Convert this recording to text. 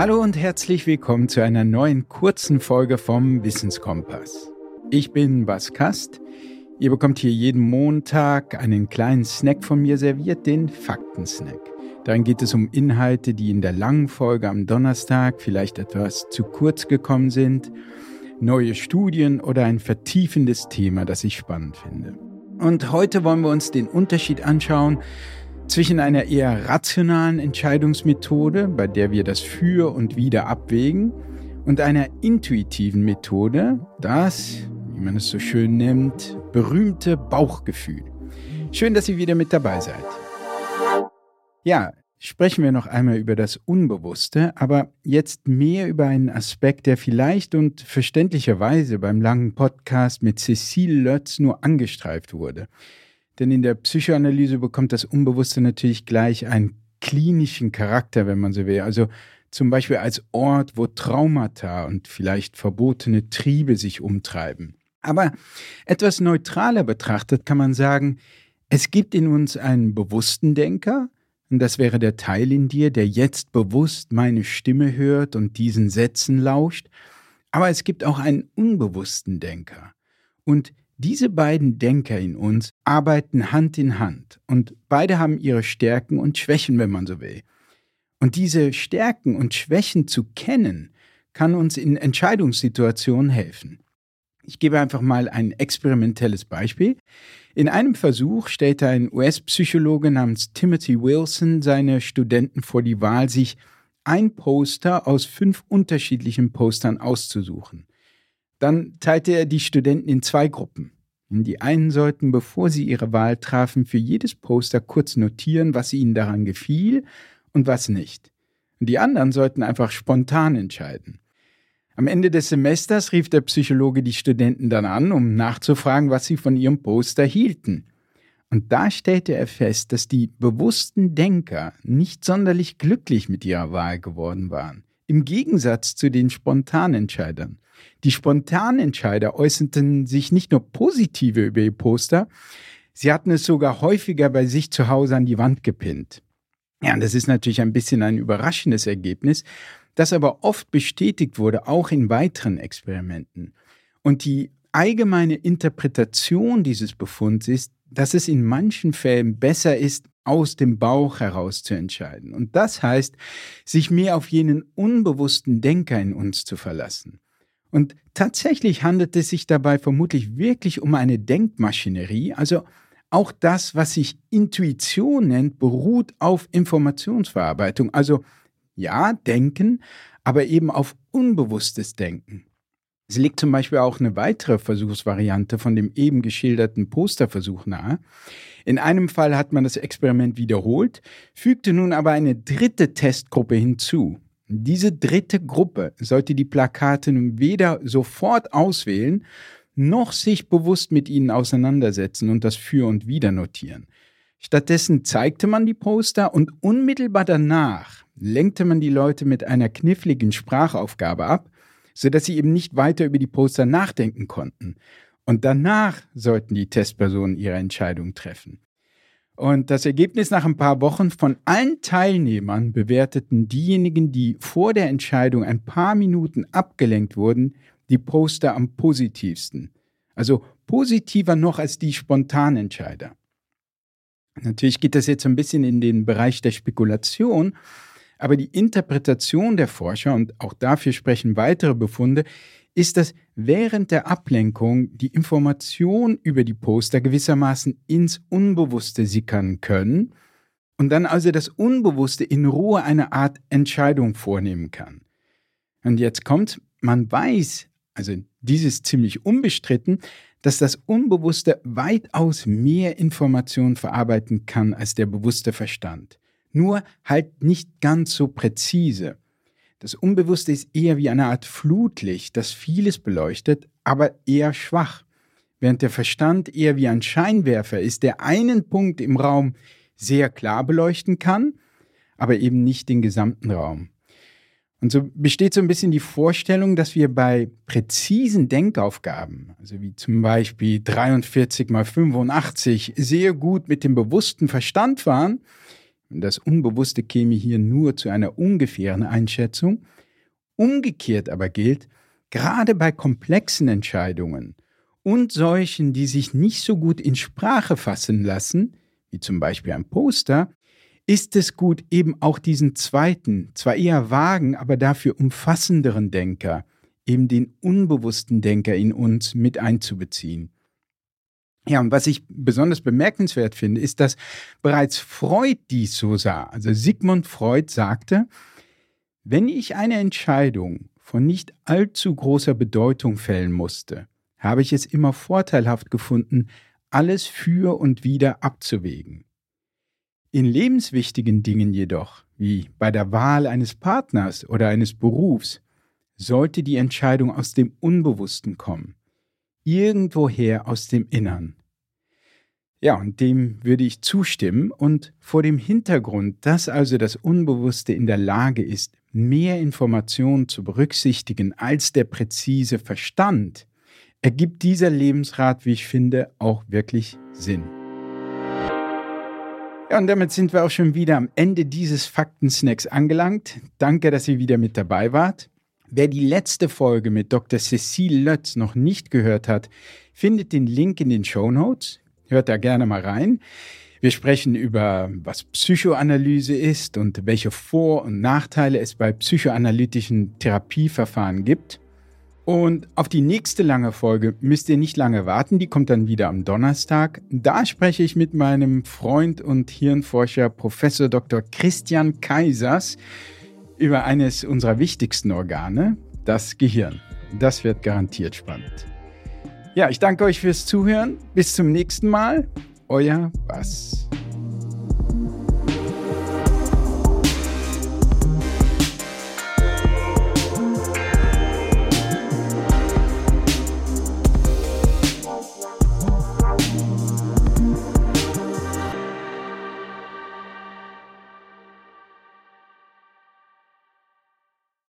Hallo und herzlich willkommen zu einer neuen kurzen Folge vom Wissenskompass. Ich bin Bas Kast. Ihr bekommt hier jeden Montag einen kleinen Snack von mir serviert, den Faktensnack. Darin geht es um Inhalte, die in der langen Folge am Donnerstag vielleicht etwas zu kurz gekommen sind, neue Studien oder ein vertiefendes Thema, das ich spannend finde. Und heute wollen wir uns den Unterschied anschauen zwischen einer eher rationalen Entscheidungsmethode, bei der wir das Für und Wider abwägen, und einer intuitiven Methode, das, wie man es so schön nennt, berühmte Bauchgefühl. Schön, dass ihr wieder mit dabei seid. Ja, sprechen wir noch einmal über das Unbewusste, aber jetzt mehr über einen Aspekt, der vielleicht und verständlicherweise beim langen Podcast mit Cecile Lötz nur angestreift wurde. Denn in der Psychoanalyse bekommt das Unbewusste natürlich gleich einen klinischen Charakter, wenn man so will. Also zum Beispiel als Ort, wo Traumata und vielleicht verbotene Triebe sich umtreiben. Aber etwas neutraler betrachtet kann man sagen, es gibt in uns einen bewussten Denker, und das wäre der Teil in dir, der jetzt bewusst meine Stimme hört und diesen Sätzen lauscht, aber es gibt auch einen unbewussten Denker. Und diese beiden Denker in uns arbeiten Hand in Hand und beide haben ihre Stärken und Schwächen, wenn man so will. Und diese Stärken und Schwächen zu kennen, kann uns in Entscheidungssituationen helfen. Ich gebe einfach mal ein experimentelles Beispiel. In einem Versuch stellte ein US-Psychologe namens Timothy Wilson seine Studenten vor die Wahl, sich ein Poster aus fünf unterschiedlichen Postern auszusuchen. Dann teilte er die Studenten in zwei Gruppen. Die einen sollten, bevor sie ihre Wahl trafen, für jedes Poster kurz notieren, was ihnen daran gefiel und was nicht. Die anderen sollten einfach spontan entscheiden. Am Ende des Semesters rief der Psychologe die Studenten dann an, um nachzufragen, was sie von ihrem Poster hielten. Und da stellte er fest, dass die bewussten Denker nicht sonderlich glücklich mit ihrer Wahl geworden waren. Im Gegensatz zu den Spontanentscheidern. Die Spontanentscheider äußerten sich nicht nur positive über ihr Poster, sie hatten es sogar häufiger bei sich zu Hause an die Wand gepinnt. Ja, das ist natürlich ein bisschen ein überraschendes Ergebnis, das aber oft bestätigt wurde, auch in weiteren Experimenten. Und die allgemeine Interpretation dieses Befunds ist, dass es in manchen Fällen besser ist, aus dem Bauch heraus zu entscheiden. Und das heißt, sich mehr auf jenen unbewussten Denker in uns zu verlassen. Und tatsächlich handelt es sich dabei vermutlich wirklich um eine Denkmaschinerie, also auch das, was sich Intuition nennt, beruht auf Informationsverarbeitung. Also ja, Denken, aber eben auf unbewusstes Denken. Es liegt zum Beispiel auch eine weitere Versuchsvariante von dem eben geschilderten Posterversuch nahe. In einem Fall hat man das Experiment wiederholt, fügte nun aber eine dritte Testgruppe hinzu. Diese dritte Gruppe sollte die Plakate nun weder sofort auswählen, noch sich bewusst mit ihnen auseinandersetzen und das Für und Wider notieren. Stattdessen zeigte man die Poster und unmittelbar danach lenkte man die Leute mit einer kniffligen Sprachaufgabe ab, sodass sie eben nicht weiter über die Poster nachdenken konnten. Und danach sollten die Testpersonen ihre Entscheidung treffen. Und das Ergebnis nach ein paar Wochen von allen Teilnehmern bewerteten diejenigen, die vor der Entscheidung ein paar Minuten abgelenkt wurden, die Poster am positivsten. Also positiver noch als die Spontanentscheider. Natürlich geht das jetzt ein bisschen in den Bereich der Spekulation, aber die Interpretation der Forscher, und auch dafür sprechen weitere Befunde, ist, dass während der Ablenkung die Informationen über die Poster gewissermaßen ins Unbewusste sickern können und dann also das Unbewusste in Ruhe eine Art Entscheidung vornehmen kann. Und jetzt kommt, man weiß, also dieses ziemlich unbestritten, dass das Unbewusste weitaus mehr Informationen verarbeiten kann als der bewusste Verstand nur halt nicht ganz so präzise. Das Unbewusste ist eher wie eine Art Flutlicht, das vieles beleuchtet, aber eher schwach, während der Verstand eher wie ein Scheinwerfer ist, der einen Punkt im Raum sehr klar beleuchten kann, aber eben nicht den gesamten Raum. Und so besteht so ein bisschen die Vorstellung, dass wir bei präzisen Denkaufgaben, also wie zum Beispiel 43 mal 85, sehr gut mit dem bewussten Verstand fahren, Das Unbewusste käme hier nur zu einer ungefähren Einschätzung. Umgekehrt aber gilt, gerade bei komplexen Entscheidungen und solchen, die sich nicht so gut in Sprache fassen lassen, wie zum Beispiel ein Poster, ist es gut, eben auch diesen zweiten, zwar eher vagen, aber dafür umfassenderen Denker, eben den unbewussten Denker in uns mit einzubeziehen. Ja, und was ich besonders bemerkenswert finde, ist, dass bereits Freud dies so sah. Also Sigmund Freud sagte, wenn ich eine Entscheidung von nicht allzu großer Bedeutung fällen musste, habe ich es immer vorteilhaft gefunden, alles für und wieder abzuwägen. In lebenswichtigen Dingen jedoch, wie bei der Wahl eines Partners oder eines Berufs, sollte die Entscheidung aus dem Unbewussten kommen, irgendwoher aus dem Innern. Ja, und dem würde ich zustimmen und vor dem Hintergrund, dass also das Unbewusste in der Lage ist, mehr Informationen zu berücksichtigen als der präzise Verstand, ergibt dieser Lebensrat, wie ich finde, auch wirklich Sinn. Ja, und damit sind wir auch schon wieder am Ende dieses Faktensnacks angelangt. Danke, dass ihr wieder mit dabei wart. Wer die letzte Folge mit Dr. Cecile Lötz noch nicht gehört hat, findet den Link in den Show Notes. Hört da gerne mal rein. Wir sprechen über, was Psychoanalyse ist und welche Vor- und Nachteile es bei psychoanalytischen Therapieverfahren gibt. Und auf die nächste lange Folge müsst ihr nicht lange warten, die kommt dann wieder am Donnerstag. Da spreche ich mit meinem Freund und Hirnforscher Professor Dr. Christian Kaisers über eines unserer wichtigsten Organe, das Gehirn. Das wird garantiert spannend. Ja, ich danke euch fürs Zuhören. Bis zum nächsten Mal. Euer Bass.